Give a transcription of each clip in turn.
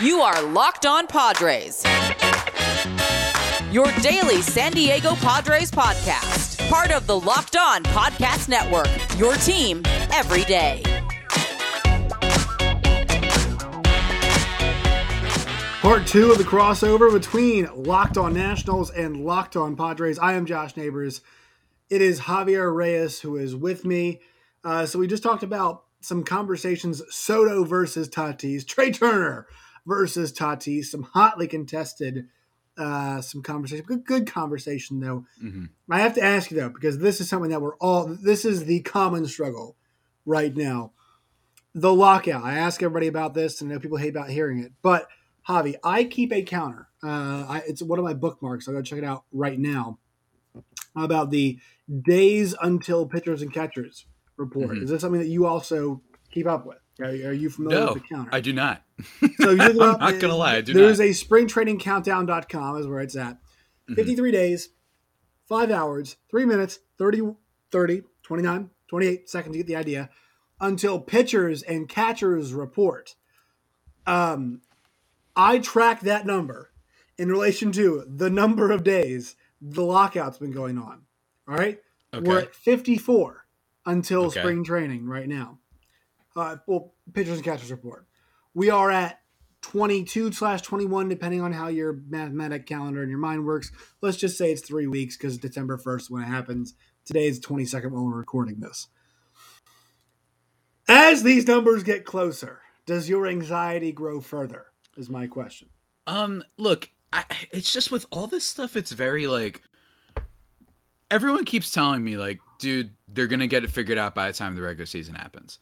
You are Locked On Padres. Your daily San Diego Padres podcast. Part of the Locked On Podcast Network. Your team every day. Part two of the crossover between Locked On Nationals and Locked On Padres. I am Josh Neighbors. It is Javier Reyes who is with me. Uh, so we just talked about some conversations Soto versus Tatis, Trea Turner versus Tatis, some hotly contested, uh, some conversation, good, good conversation though. Mm-hmm. I have to ask you though, because this is something that we're all, this is the common struggle right now. The lockout. I ask everybody about this, and I know people hate about hearing it, but Javi, I keep a counter. Uh, I, it's one of my bookmarks. I'll go check it out right now about the days until pitchers and catchers report. Mm-hmm. Is this something that you also keep up with? Are, are you familiar no, with the counter? I do not. so you I'm not going to lie. I do there's not. a springtrainingcountdown.com is where it's at. Mm-hmm. 53 days, 5 hours, 3 minutes, 30, 30, 29, 28 seconds, you get the idea, until pitchers and catchers report. Um, I track that number in relation to the number of days the lockout's been going on. All right. Okay. We're at 54 until okay. spring training right now. Uh, well, pitchers and catchers report. We are at 22 slash 21, depending on how your mathematic calendar and your mind works. Let's just say it's three weeks because December 1st when it happens. Today is the 22nd when we're recording this. As these numbers get closer, does your anxiety grow further? Is my question. Um, look, I, it's just with all this stuff, it's very like everyone keeps telling me like, dude, they're gonna get it figured out by the time the regular season happens.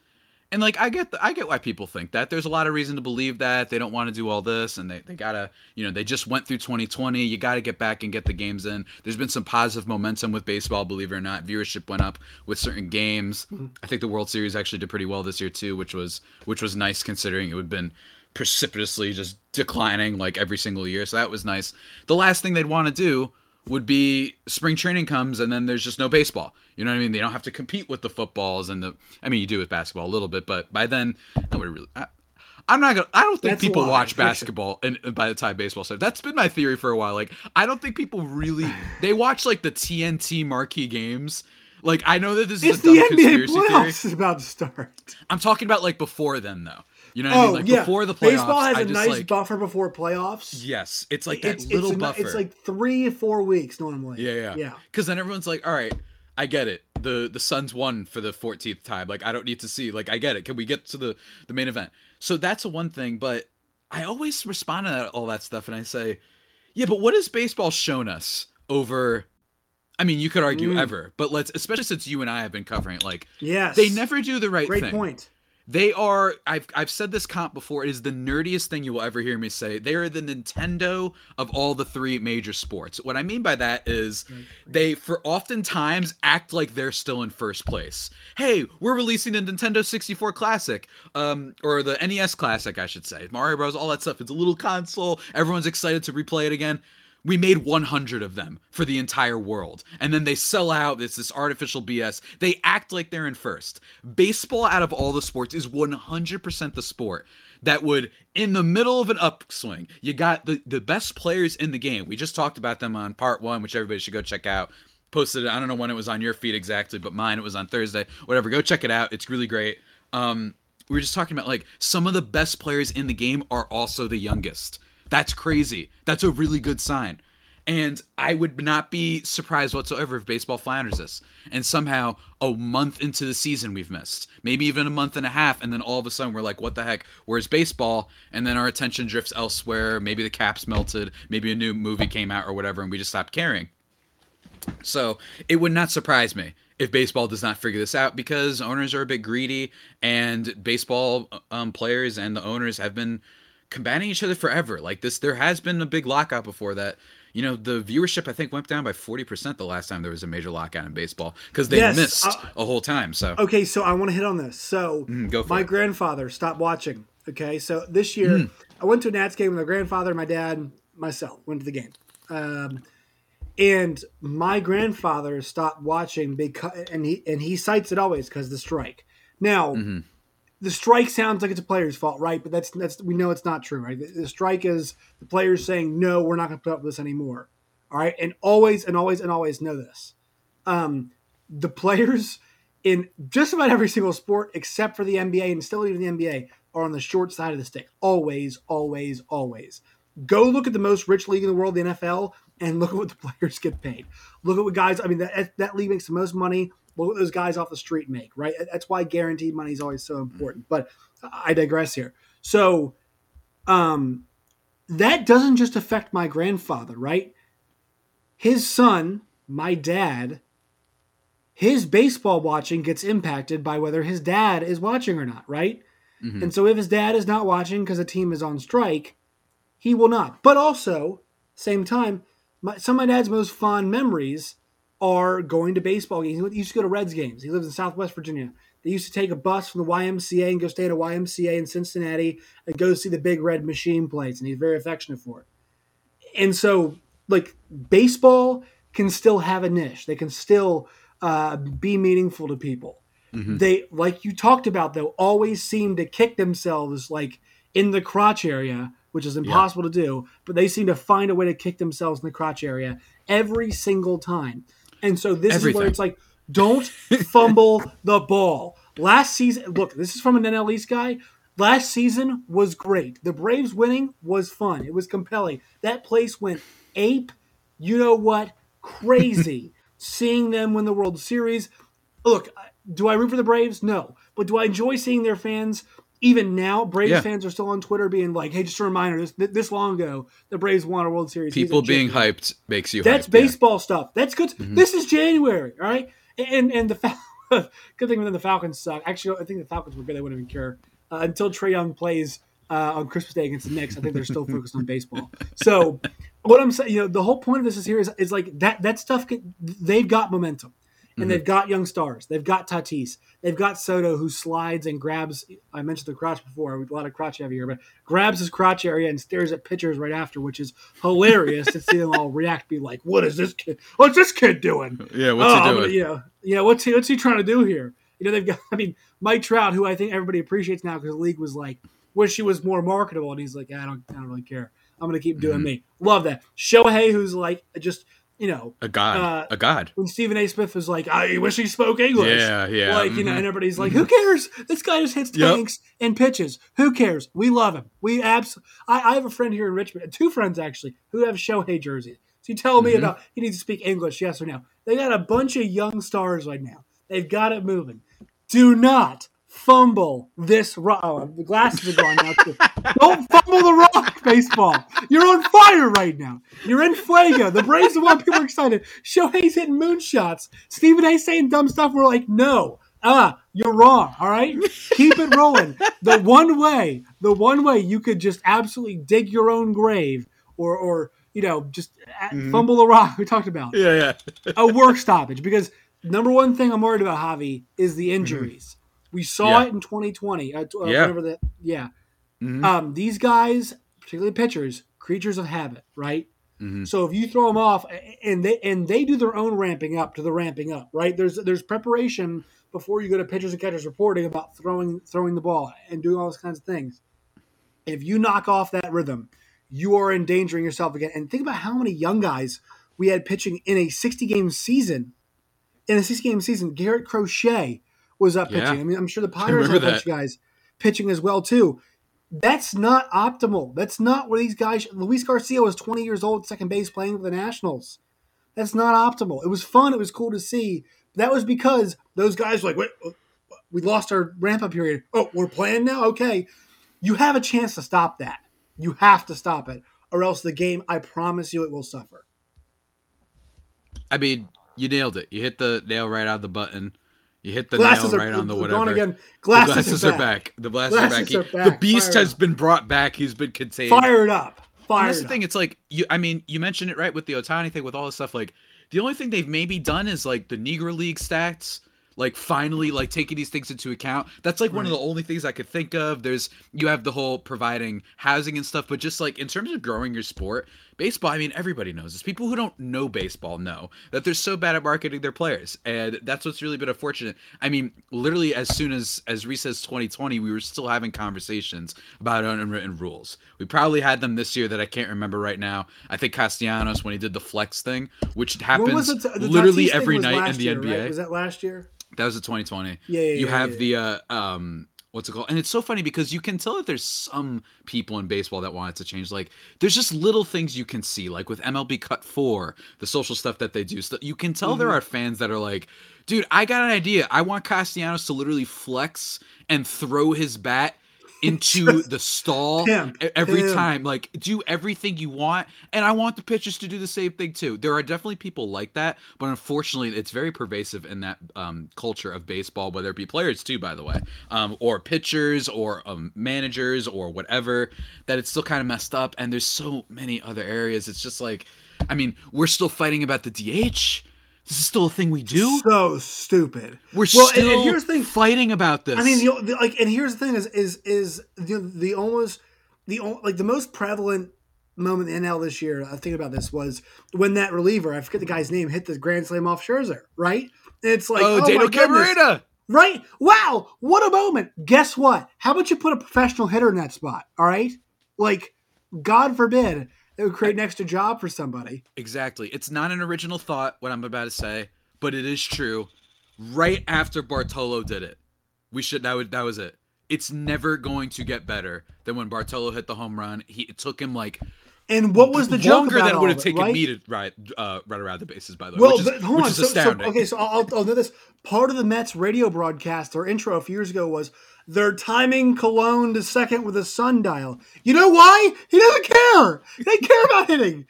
And like I get the, I get why people think that. There's a lot of reason to believe that. They don't want to do all this and they, they gotta, you know, they just went through 2020. You gotta get back and get the games in. There's been some positive momentum with baseball, believe it or not. Viewership went up with certain games. Mm-hmm. I think the World Series actually did pretty well this year too, which was which was nice considering it would have been precipitously just declining like every single year. So that was nice. The last thing they'd want to do would be spring training comes and then there's just no baseball. You know what I mean? They don't have to compete with the footballs and the. I mean, you do with basketball a little bit, but by then nobody really. I, I'm not gonna. I don't think That's people watch basketball and, and, by the time baseball starts. That's been my theory for a while. Like, I don't think people really they watch like the TNT marquee games. Like, I know that this is it's a dumb the NBA conspiracy theory. is about to start. I'm talking about like before then, though. You know what oh, I mean? Oh, like yeah. before the playoffs. Baseball has a a nice like, buffer before playoffs. Yes. It's like that it's, little it's buffer. It's like three or four weeks normally. Yeah, yeah. Yeah. Because then everyone's like, all right, I get it. The the Suns won for the 14th time. Like I don't need to see. Like I get it. Can we get to the the main event? So that's a one thing, but I always respond to all that stuff and I say, yeah, but what has baseball shown us over I mean, you could argue mm. ever, but let's especially since you and I have been covering it like yes. they never do the right Great thing. Great point. They are I've I've said this comp before, it is the nerdiest thing you will ever hear me say. They are the Nintendo of all the three major sports. What I mean by that is they for oftentimes act like they're still in first place. Hey, we're releasing the Nintendo 64 Classic, um, or the NES Classic, I should say. Mario Bros, all that stuff. It's a little console. Everyone's excited to replay it again we made 100 of them for the entire world. And then they sell out. It's this artificial bs they act like they're in first. Baseball out of all the sports is 100% the sport that would in the middle of an upswing you got the, the best players in the game. We just talked about them on part one which everybody should go check out. Posted it. I don't know when it was on your feed exactly but mine it was on thursday. Whatever go check it out. It's really great. Um we were just talking about like some of the best players in the game are also the youngest that's crazy. That's a really good sign. And I would not be surprised whatsoever if baseball flounders this. And somehow a month into the season we've missed. Maybe even a month and a half. And then all of a sudden we're like, what the heck? Where's baseball? And then our attention drifts elsewhere. Maybe the caps melted. Maybe a new movie came out or whatever. And we just stopped caring. So it would not surprise me if baseball does not figure this out because owners are a bit greedy and baseball um, players and the owners have been combating each other forever. Like this, there has been a big lockout before that. You know, the viewership I think went down by forty percent the last time there was a major lockout in baseball because they yes, missed uh, a whole time. So okay, so I want to hit on this. So mm, my it. grandfather stopped watching. Okay, so this year mm. I went to a Nats game with my grandfather, my dad, myself went to the game. Um, and my grandfather stopped watching because and he and he cites it always because the strike. Now, mm-hmm the strike sounds like it's a player's fault, right? But that's that's we know it's not true, right? The, the strike is the players saying no, we're not going to put up with this anymore. All right, and always and always and always know this: um, the players in just about every single sport except for the NBA and still even the NBA are on the short side of the stick. Always, always, always. Go look at the most rich league in the world, the NFL, and look at what the players get paid. Look at what guys. I mean, that that league makes the most money. Look what those guys off the street make. Right. That's why guaranteed money is always so important. But I digress here. So, um, that doesn't just affect my grandfather, right? His son, my dad, his baseball watching gets impacted by whether his dad is watching or not, right? Mm-hmm. And so if his dad is not watching because the team is on strike, he will not. But also, same time, my, some of my dad's most fond memories are going to baseball games. He used to go to Reds games. He lives in Southwest Virginia. They used to take a bus from the YMCA and go stay at a YMCA in Cincinnati and go see the big red machine plays, and he's very affectionate for it. And so, like, baseball can still have a niche. They can still uh, be meaningful to people. Mm-hmm. They, like you talked about, though, always seem to kick themselves like in the crotch area, which is impossible yeah. to do. But they seem to find a way to kick themselves in the crotch area every single time. And so this Everything. is where it's like, don't fumble the ball. Last season, look, this is from an NL East guy. Last season was great. The Braves winning was fun. It was compelling. That place went ape. You know what? Crazy. seeing them win the World Series. Look, do I root for the Braves? No. But do I enjoy seeing their fans? Even now, Braves yeah. fans are still on Twitter being like, "Hey, just a reminder: this this long ago, the Braves won a World Series." People being hyped makes you. That's hyped, baseball yeah. stuff. That's good. Mm-hmm. This is January, all right. And and the good thing within the Falcons suck. Actually, I think the Falcons were good. They wouldn't even care uh, until Trae Young plays uh, on Christmas Day against the Knicks. I think they're still focused on baseball. So, what I'm saying, you know, the whole point of this is here is, is like that that stuff. Can, they've got momentum and mm-hmm. they've got young stars. They've got Tatis. They've got Soto who slides and grabs. I mentioned the crotch before. A lot of crotch heavy here, but grabs his crotch area and stares at pitchers right after, which is hilarious to see them all react. Be like, "What is this kid? What's this kid doing? Yeah, what's oh, he doing? Gonna, you know, yeah, what's he what's he trying to do here? You know, they've got. I mean, Mike Trout, who I think everybody appreciates now because the league was like, wish he was more marketable, and he's like, I don't, I don't really care. I'm gonna keep doing mm-hmm. me. Love that. Shohei, who's like just you know, a god, uh, a god. When Stephen A. Smith was like, "I wish he spoke English," yeah, yeah, like you mm-hmm. know, and everybody's like, "Who cares? This guy just hits tanks yep. and pitches. Who cares? We love him. We abs. I, I, have a friend here in Richmond, two friends actually, who have Shohei jerseys. So you tell me mm-hmm. about he needs to speak English, yes or no? They got a bunch of young stars right now. They've got it moving. Do not fumble this rock. Oh, the glasses are gone now too. Don't fumble the rock, baseball. You're on fire right now. You're in fuego. The Braves want people excited. Shohei's hitting moonshots. Stephen A. saying dumb stuff. We're like, no. Ah, you're wrong. All right, keep it rolling. The one way, the one way you could just absolutely dig your own grave, or, or you know, just mm-hmm. fumble the rock. We talked about. Yeah, yeah. a work stoppage because number one thing I'm worried about, Javi, is the injuries. Mm-hmm we saw yeah. it in 2020. Uh, uh, yeah. Whatever the, yeah. Mm-hmm. Um, these guys, particularly pitchers, creatures of habit, right? Mm-hmm. So if you throw them off, and they and they do their own ramping up to the ramping up, right? There's there's preparation before you go to pitchers and catchers reporting about throwing throwing the ball and doing all those kinds of things. If you knock off that rhythm, you are endangering yourself again. And think about how many young guys we had pitching in a 60 game season. In a 60 game season, Garrett Crochet, was up pitching. Yeah. I mean, I'm sure the Pirates a guys pitching as well too. That's not optimal. That's not where these guys. Luis Garcia was 20 years old, second base, playing for the Nationals. That's not optimal. It was fun. It was cool to see. That was because those guys were like, wait, uh, we lost our ramp up period. Oh, we're playing now. Okay, you have a chance to stop that. You have to stop it, or else the game. I promise you, it will suffer. I mean, you nailed it. You hit the nail right out of the button. You hit the glasses nail right are, on the whatever. Again. Glasses, glasses are, back. back. The glasses, glasses are, back. are back. The beast Fired has up. been brought back. He's been contained. Fired up. Fired. that's the thing. It's like you. I mean, you mentioned it right with the Ohtani thing, with all this stuff. Like the only thing they've maybe done is like the Negro League stats. Like finally like taking these things into account. That's like right. one of the only things i could think of. There's you have the whole providing housing and stuff but just like in terms of growing your sport baseball i mean everybody knows this. People who don't know baseball know that they're so bad at marketing their players and that's what's really been unfortunate. I mean literally as soon as as recess 2020 we were still having conversations about unwritten rules. We probably had them this year that i can't remember right now. I think castellanos when he did the flex thing which happens literally every night in the year, nba right? was that last year that was the 2020. Yeah, yeah You yeah, have yeah. the uh, um, what's it called? And it's so funny because you can tell that there's some people in baseball that want it to change. Like there's just little things you can see, like with MLB Cut Four, the social stuff that they do. So you can tell mm-hmm. there are fans that are like, dude, I got an idea. I want Castellanos to literally flex and throw his bat into the stall Him. every time. Like, do everything you want. And I want the pitchers to do the same thing too. There are definitely people like that, but unfortunately, it's very pervasive in that um, culture of baseball, whether it be players too, by the way, um, or pitchers or um, managers or whatever, that it's still kind of messed up. And there's so many other areas. It's just like, I mean, we're still fighting about the DH. This is still a thing we do. So stupid. We're Well, still and here's the thing- fighting about this. I mean, the, the, like, and here's the thing: is is is the the almost the like the most prevalent moment in NL this year. I think about this was when that reliever, I forget the guy's name, hit the grand slam off Scherzer. Right? And it's like, oh, oh, Daniel my goodness. Camarena. Right? Wow, what a moment! Guess what? How about you put a professional hitter in that spot? All right, like, God forbid it would create an extra job for somebody. Exactly. It's not an original thought, what I'm about to say, but it is true. Right after Bartolo did it, we should that would that was it. It's never going to get better than when Bartolo hit the home run. He it took him like And what was the joke longer about than it would have it, taken right? me to ride uh, run around the bases. By the way, Well, which is, but hold which on. So, so, okay, so I'll, I'll know this. Part of the Mets radio broadcast or intro a few years ago was they're timing Colon to second with a sundial. You know why? He doesn't care. He doesn't care about hitting.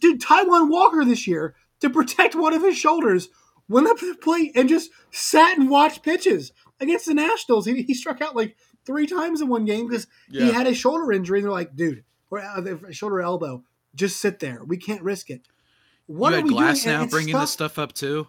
Dude, Taijuan Walker this year to protect one of his shoulders went up to the plate and just sat and watched pitches against the Nationals. He, he struck out like three times in one game because he had a shoulder injury. And they're like, dude, or uh, shoulder elbow, just sit there. We can't risk it. What you are we Glass doing? Now bringing stuff, this stuff up too.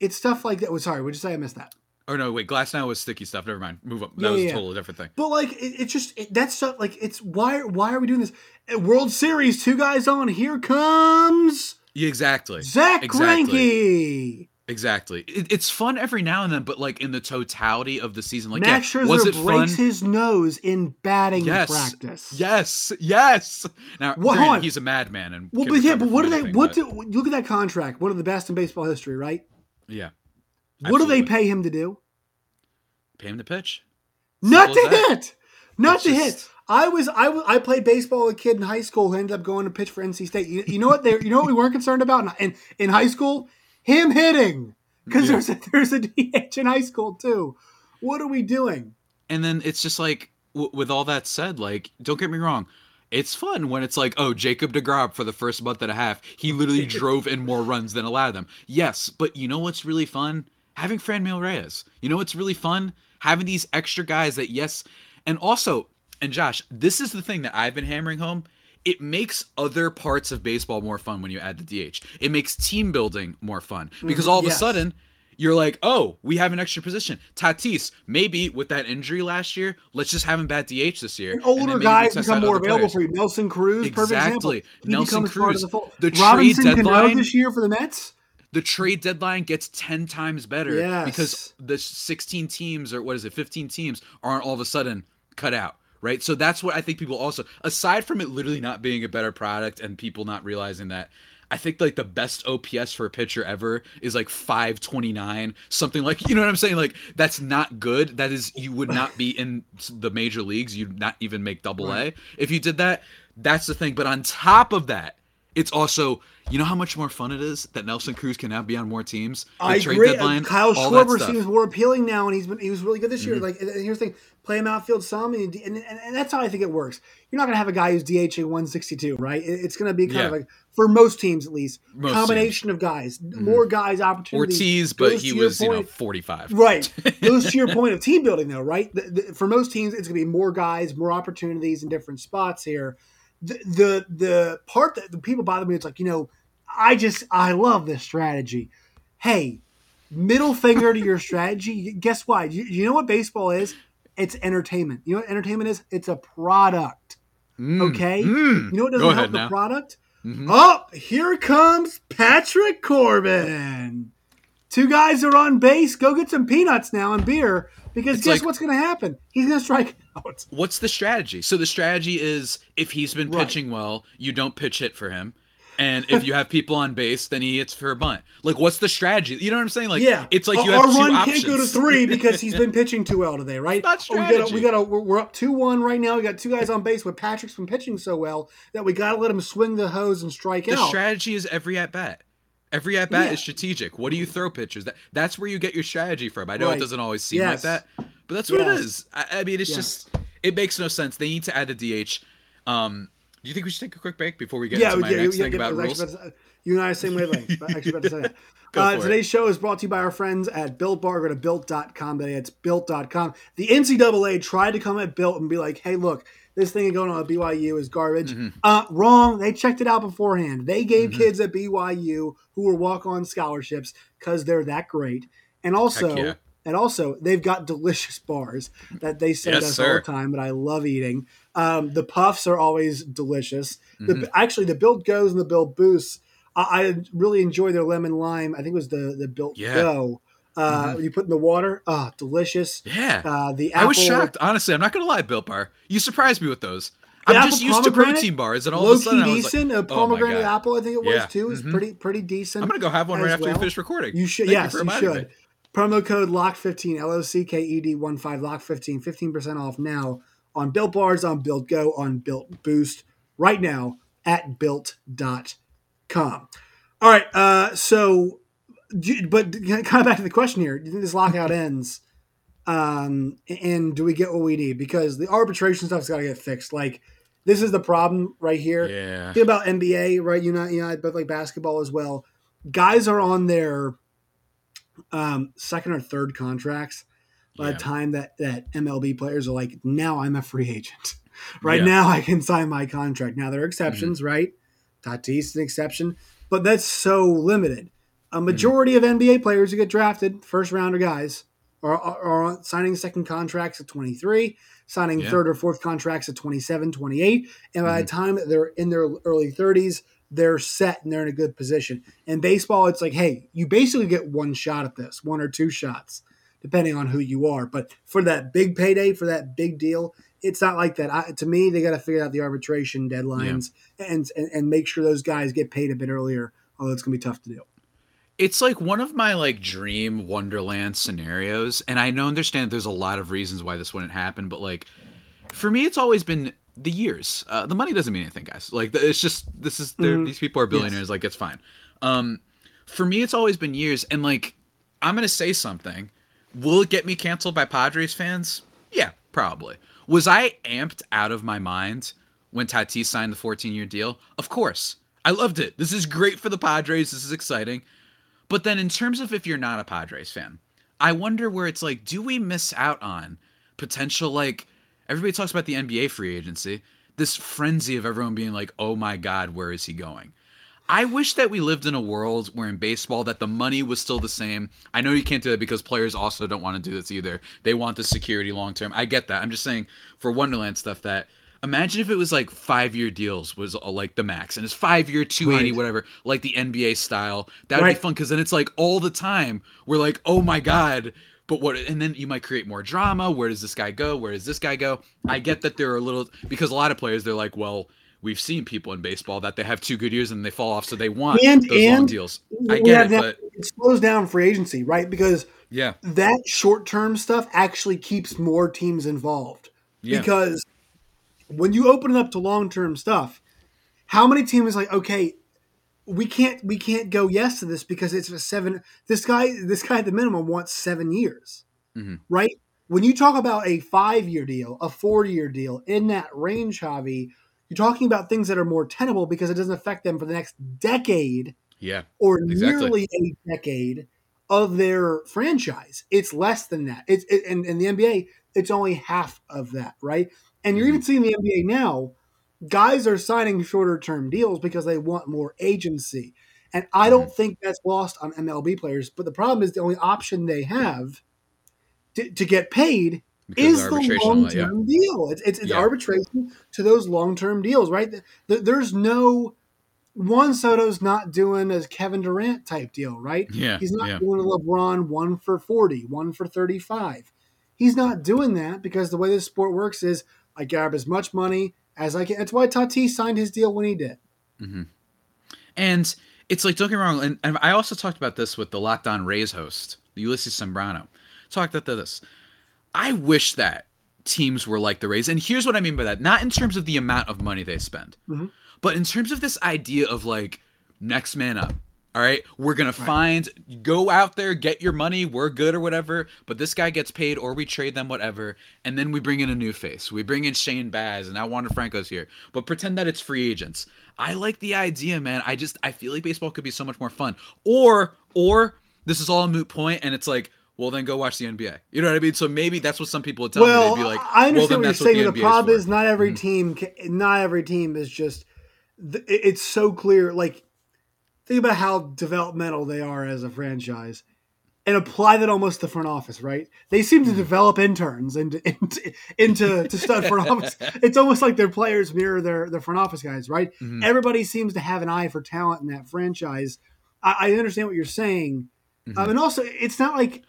It's stuff like that. Oh, sorry, would you say I missed that? Oh no, wait, Glass now was sticky stuff. Never mind. Move up. That Yeah, was yeah, a totally different thing. But like, it, it's just it, that's stuff. Like, it's why why are we doing this? World Series, two guys on. Here comes exactly. Zack Exactly. Greinke. Exactly. It, it's fun every now and then, but like in the totality of the season, like Max yeah, Scherzer was it breaks fun? his nose in batting Yes. practice. Yes, yes. Now, Well, hold granted, on. he's a madman, and Well, can but yeah, but what do they? What but- do? Look at that contract. One of the best in baseball history, right? Yeah. What do they pay him to do? Pay him to pitch. Not to Simple as that. hit. Not It's to just- hit. I was I was I played baseball as a kid in high school who ended up going to pitch for NC State. You, you know what they you know what we weren't concerned about in in high school? Him hitting because Yeah. there's a, there's a DH in high school too. What are we doing? And then it's just like, w- with all that said, like, don't get me wrong. It's fun when it's like, oh, Jacob DeGrom for the first month and a half, he literally drove in more runs than a lot of them. Yes, but you know what's really fun? Having Franmil Reyes. You know what's really fun? Having these extra guys that, yes, and also, and Josh, this is the thing that I've been hammering home. It makes other parts of baseball more fun when you add the DH. It makes team building more fun mm-hmm. because all of yes. a sudden you're like, oh, we have an extra position. Tatis, maybe with that injury last year, let's just have him bat DH this year. And and older we guys become more available players. for you. Nelson Cruz, perfect example. Exactly. Nelson becomes part of Cruz. the. The trade Robinson deadline- this year for the Mets. the trade deadline gets 10 times better Yes. because the 16 teams or what is it 15 teams aren't all of a sudden cut out right? So that's what i think people also aside from it literally not being a better product and people not realizing that i think like the best ops for a pitcher ever is like 529 something like you know what i'm saying? Like that's not good. That is you would not be in the major leagues. You'd not even make double a. If you did that that's the thing. But on top of that it's also you know how much more fun it is that Nelson Cruz can now be on more teams. I trade agree. deadline, Kyle Schwarber seems more appealing now, and he's been he was really good this Mm-hmm. year. Like, and here's the thing: play him outfield some, and, and, and, that's how I think it works. You're not going to have a guy who's DHing 162, right? It- it's going to be kind of Yeah. like for most teams at least, Most combination of guys, mm-hmm. more guys, opportunities. Ortiz, but he was you know point- 45. Right. Goes to your point of team building, though, right? The, the, for most teams, it's going to be more guys, more opportunities in different spots here. The, the the part that the people bother me, it's like you know, I just I love this strategy. Hey, middle finger to your strategy. Guess what? You, you know what baseball is? It's entertainment. You know what entertainment is? It's a product. Mm, Okay. mm. You know what doesn't Go help the now. product? Mhm. Oh, here comes Patrick Corbin. Two guys are on base. Go get some peanuts now and beer because It's guess like- what's going to happen? He's going to strike out. What's the strategy? So the strategy is if he's been Right. pitching well, you don't pitch hit for him. And if you have people on base, then he hits for a bunt. Like, what's the strategy? You know what I'm saying? Like, yeah, it's like you Our have two run options. can't go to three because he's been pitching too well today, right? Not Oh, we gotta, strategy. we we're, we're up two one right now. We got two guys on base, but Patrick's been pitching so well that we gotta let him swing the hose and strike the out. strategy is every at bat. Every at bat Yeah. is strategic. What do you throw pitchers? That that's where you get your strategy from. I know Right. it doesn't always seem Yes. like that, but that's what it Yes. is. I, I mean, it's Yes. just it makes no sense. They need to add the DH. Um, you think we should take a quick break before we get yeah, into my yeah, next yeah, thing yeah, about rules? about to you and I are the same wavelength. actually about to say that. Uh, today's show is brought to you by our friends at Built Bar. Go to built.com. Today it's built.com. The NCAA tried to come at Built and be like, hey, look, this thing going on at BYU is garbage. Mm-hmm. Uh, wrong. They checked it out beforehand. They gave Mhm. kids at BYU who were walk on scholarships because they're that great. And also. And also, they've got delicious bars that they send Yes, us all the time that I love eating. Um, the puffs are always delicious. Mm-hmm. The, actually, the Built Goes and the Built Boosts, I, I really enjoy their lemon lime. I think it was the the Built Yeah. Go. Uh, You put in the water, ah, delicious. Yeah. Uh, the I was shocked, honestly. I'm not gonna lie, Built Bar. You surprised me with those. The I'm just used to protein bars, and all of a sudden key I was like, decent. a "Oh pomegranate God." apple, I think it was Yeah. too. Is Mhm. pretty pretty decent. I'm gonna go have one right after we finish recording. You should, Thank yes, you, reminding should. Promo code LOCKED15, L O C K E D 1 5, LOCKED15, 15% off now on Built Bars, on Built Go, on Built Boost, right now at built.com. All right, uh, so, but kind of back to the question here. Do you think this lockout ends? Um, and do we get what we need? Because the arbitration stuff's got to get fixed. Like, this is the problem right here. Yeah. Think about NBA, right? You know, you know, both like basketball as well. Guys are on their um, second or third contracts by Yeah. the time that that MLB players are like, now I'm a free agent. right Yeah. Mm-hmm. now, I can sign my contract. Now there are exceptions, right? Tatis is an exception, but that's so limited. A Mm-hmm. majority of NBA players who get drafted, first rounder guys, are, are, are signing second contracts at 23, signing Yeah. third or fourth contracts at 27, 28. And by Mm-hmm. the time they're in their early 30s, they're set and they're in a good position. In baseball, it's like, hey, you basically get one shot at this, one or two shots, depending on who you are. But for that big payday, for that big deal, it's not like that. I, to me, they got to figure out the arbitration deadlines and, and and make sure those guys get paid a bit earlier. Although it's gonna be tough to do. it's like one of my like dream wonderland scenarios and i know understand there's a lot of reasons why this wouldn't happen but like for me it's always been the years. Uh, the money doesn't mean anything guys. Like it's just this is they're these people are billionaires. Like it's fine. Um for me it's always been years. And like i'm gonna say something. Will it get me canceled by padres fans? Yeah probably. Was i amped out of my mind when tatis signed the 14 year deal? Of course. I loved it. This is great for the padres. This is exciting. But then, in terms of if you're not a Padres fan, I wonder where it's like, do we miss out on potential? Like, everybody talks about the NBA free agency, this frenzy of everyone being like, oh my God, where is he going? I wish that we lived in a world where in baseball that the money was still the same. I know you can't do that because players also don't want to do this either. They want the security long term. I get that. I'm just saying for Wonderland stuff that imagine if it was like five year deals was uh, like the max and it's five year 280 Right. whatever like the NBA style. That would Right. be fun because then it's like all the time we're like, oh my god. But what? And then you might create more drama. Where does this guy go? Where does this guy go? I get that there are a little because a lot of players they're like, well, we've seen people in baseball that they have two good years and they fall off, so they want And- those long deals. I get it, that- but it slows down free agency, right? Because yeah, that short term stuff actually keeps more teams involved. yeah, Because when you open it up to long term stuff, how many teams like, okay, we can't we can't go yes to this because it's a seven this guy this guy at the minimum wants seven years. Mhm. Right? When you talk about a five year deal, a four year deal in that range, Javi, you're talking about things that are more tenable because it doesn't affect them for the next decade yeah, or Exactly. nearly a decade of their franchise. It's less than that. It's it, and in the NBA, it's only half of that, right? And you're even seeing the NBA now. Guys are signing shorter term deals because they want more agency. And I don't mm-hmm. think that's lost on MLB players. But the problem is the only option they have to, to get paid because is the long term yeah. deal. It's, it's, it's yeah. arbitration to those long term deals, right? There's no Juan Soto's not doing a Kevin Durant type deal, right? Yeah. He's not yeah. doing a LeBron one for 40, one for 35. He's not doing that because the way this sport works is I grab as much money as I can. That's why Tatis signed his deal when he did. Mm-hmm. And it's like, don't get me wrong. And, and I also talked about this with the Locked On Rays host, Ulysses Sembrano. Talked about this. I wish that teams were like the Rays. And here's what I mean by that not in terms of the amount of money they spend, mm-hmm. but in terms of this idea of like next man up. All right, we're gonna right. find, go out there, get your money. We're good or whatever. But this guy gets paid, or we trade them, whatever. And then we bring in a new face. We bring in Shane Baz, and now Wander Franco's here. But pretend that it's free agents. I like the idea, man. I just I feel like baseball could be so much more fun. Or or this is all a moot point, and it's like well then go watch the NBA. You know what I mean? So maybe that's what some people would tell well, me. They'd be like, I understand well, what you're saying. The, the problem is, is not every mm-hmm. team, not every team is just. It's so clear. Like, think about how developmental they are as a franchise, and apply that almost to front office. Right? They seem to mm-hmm. develop interns into into, into to stud front office. It's almost like their players mirror their their front office guys. Right? Mm-hmm. Everybody seems to have an eye for talent in that franchise. I, I understand what you're saying. Mm-hmm. Um, and also, it's not like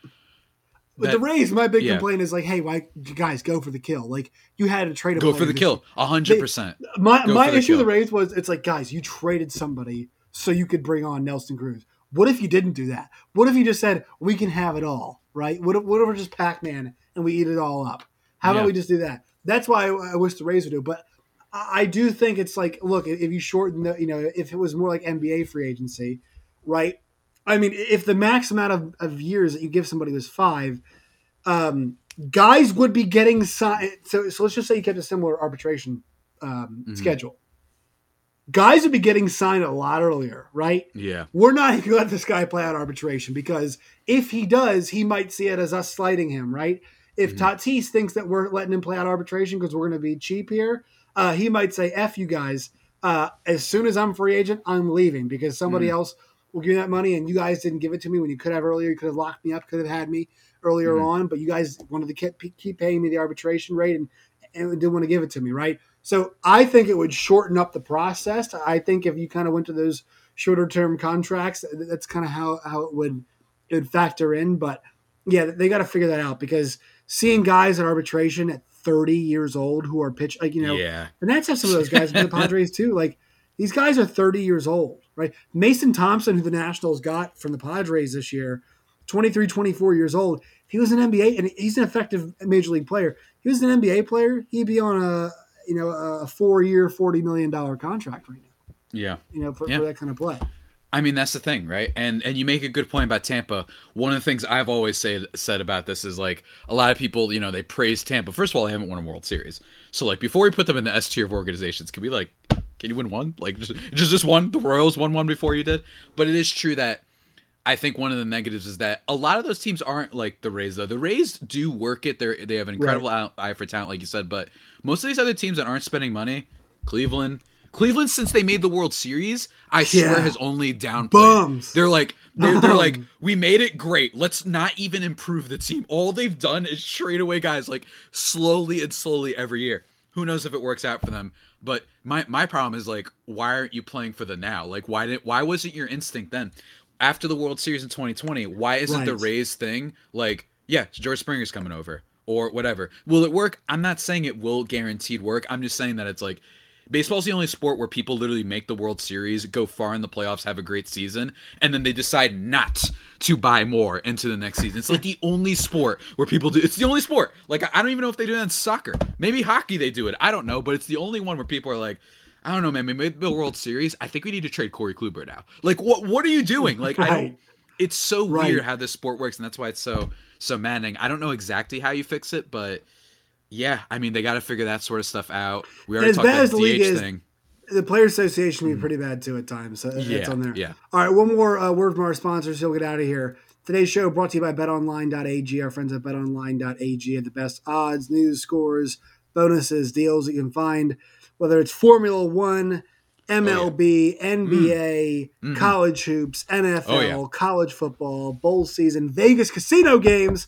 with the Rays, my big yeah. complaint is like, hey, why guys go for the kill? Like you had to trade a go for the kill, hundred percent. My my issue with the Rays was it's like, guys, you traded somebody so you could bring on Nelson Cruz. What if you didn't do that? What if you just said we can have it all, right? What if, what if we're just Pac Man and we eat it all up? How yeah. about we just do that? That's why I, I wish the Rays would do. But I, I do think it's like, look, if you shorten the, you know, if it was more like NBA free agency, right? I mean, if the max amount of, of years that you give somebody was five, um, guys would be getting signed. So, so let's just say you kept a similar arbitration um, mm-hmm. schedule. Guys would be getting signed a lot earlier, right? Yeah. We're not going to let this guy play out arbitration because if he does, he might see it as us slighting him, right? If mm-hmm. Tatis thinks that we're letting him play out arbitration because we're going to be cheap here, uh, he might say, F you guys. Uh, as soon as I'm free agent, I'm leaving because somebody mm-hmm. else will give me that money and you guys didn't give it to me when you could have earlier. You could have locked me up, could have had me earlier mm-hmm. on, but you guys wanted to keep, keep paying me the arbitration rate and, and didn't want to give it to me, right? So I think it would shorten up the process. I think if you kind of went to those shorter term contracts, that's kind of how, how it would it would factor in. But yeah, they got to figure that out because seeing guys at arbitration at 30 years old who are pitch like you know, yeah, and that's how some of those guys in the Padres too. Like these guys are 30 years old, right? Mason Thompson, who the Nationals got from the Padres this year, 23, 24 years old. He was an NBA, and he's an effective major league player. He was an NBA player. He'd be on a you know a four year, forty million dollar contract right now. Yeah, you know for, yeah. for that kind of play. I mean that's the thing, right? And and you make a good point about Tampa. One of the things I've always said said about this is like a lot of people, you know, they praise Tampa. First of all, they haven't won a World Series, so like before we put them in the S tier of organizations, can we like, can you win one? Like just just just one. The Royals won one before you did, but it is true that I think one of the negatives is that a lot of those teams aren't like the Rays though. The Rays do work it. They they have an incredible right. eye for talent, like you said. But most of these other teams that aren't spending money, Cleveland, Cleveland since they made the World Series, I yeah. swear has only downplayed. Bums. They're like they're, they're like we made it great. Let's not even improve the team. All they've done is trade away guys like slowly and slowly every year. Who knows if it works out for them? But my my problem is like, why aren't you playing for the now? Like, why didn't why wasn't your instinct then? After the World Series in 2020, why isn't right. the Rays thing like, yeah, George Springer's coming over or whatever? Will it work? I'm not saying it will guaranteed work. I'm just saying that it's like baseball's the only sport where people literally make the World Series, go far in the playoffs, have a great season, and then they decide not to buy more into the next season. It's like the only sport where people do. It's the only sport. Like I don't even know if they do that in soccer. Maybe hockey they do it. I don't know, but it's the only one where people are like, I don't know, man. Made the World Series. I think we need to trade Corey Kluber now. Like, what? What are you doing? Like, right. I don't. It's so right. weird how this sport works, and that's why it's so so maddening. I don't know exactly how you fix it, but yeah, I mean, they got to figure that sort of stuff out. We already talked about the DH is, thing. The Players Association can be mm-hmm. pretty bad too at times. So yeah, it's on there. Yeah. All right, one more uh, word from our sponsors. So we'll get out of here. Today's show brought to you by BetOnline.ag. Our friends at BetOnline.ag have the best odds, news, scores, bonuses, deals that you can find whether it's Formula One, MLB, NBA, Mhm. college hoops, NFL, Oh, yeah. college football, bowl season, Vegas casino games.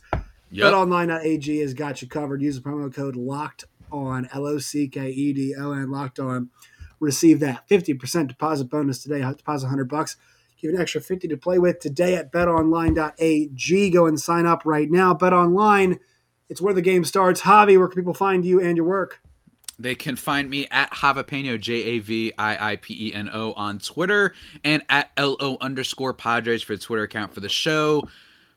Yep. BetOnline.ag has got you covered. Use the promo code locked on L O C K E D O N locked on. Receive that 50% deposit bonus today. Deposit 100 bucks. Give an extra 50 to play with today at betonline.ag. Go and sign up right now. BetOnline, it's where the game starts. Javi, where can people find you and your work? They can find me at Javapeno, J A V I I P E N O on Twitter and at L O underscore Padres for the Twitter account for the show.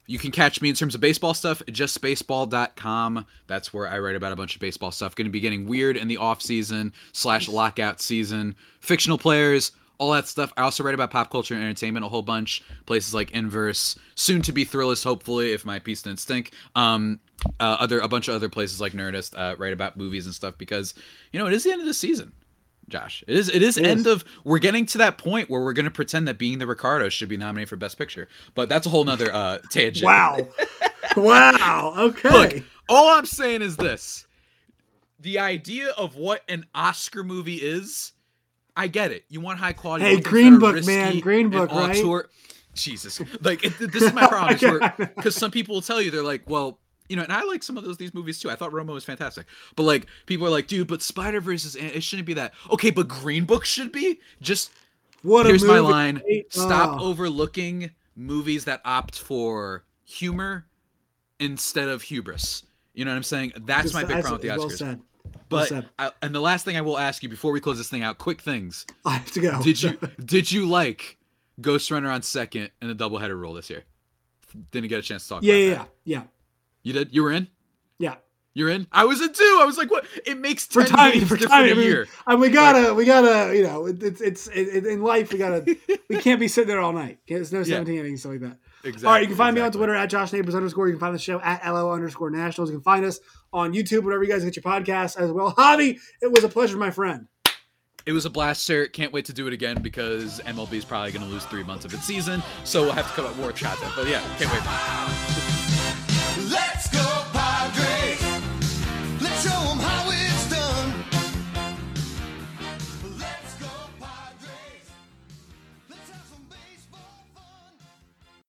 You can catch me in terms of baseball stuff, justbaseball.com. That's where I write about a bunch of baseball stuff. Going to be getting weird in the off season slash lockout season. Fictional players, all that stuff. I also write about pop culture and entertainment a whole bunch. Places like Inverse, soon to be Thrillist, hopefully, if my piece didn't stink. Um, uh, other a bunch of other places like Nerdist uh, write about movies and stuff because you know it is the end of the season. Josh, it is it is It end is. of we're getting to that point where we're gonna pretend that being the Ricardo should be nominated for Best Picture, but that's a whole nother uh tangent. Wow. wow. Okay. Look, all I'm saying is this: the idea of what an Oscar movie is, I get it. You want high quality. Hey, you want things Green Book, man, Green Book, right? auteur- Jesus, like it, this is my problem because some people will tell you they're like, well, you know, and I like some of those these movies too. I thought Roma was fantastic, but like people are like, dude, but Spider Verse is eh, it shouldn't be that. Okay, but Green Book should be. Just what a here's my line: stop Oh. overlooking movies that opt for humor instead of hubris. You know what I'm saying? That's Just- my big problem with the Oscars. Well But. I, and the last thing I will ask you before we close this thing out, quick things. I have to go. Did you did you like Ghost Runner on second in the doubleheader rule this year? Didn't get a chance to talk. yeah, about yeah, that. yeah, yeah, You did. You were in. yeah. You're in. I was in too. I was like, what? It makes For ten time, games for time. I a mean, year. and we gotta, we gotta, you know, it, it's it's it, in life. We gotta, we can't be sitting there all night. There's no Yeah. 17 innings, like that. Exactly. All right, you can find me on. Twitter at Josh Neighbors underscore. You can find the show at LO underscore Nationals. You can find us on YouTube, wherever you guys get your podcasts as well. Javi, it was a pleasure, my friend. It was a blast, sir. Can't wait to do it again because MLB is probably going to lose three months of its season, so we'll have to come up more chat content. But yeah, can't wait.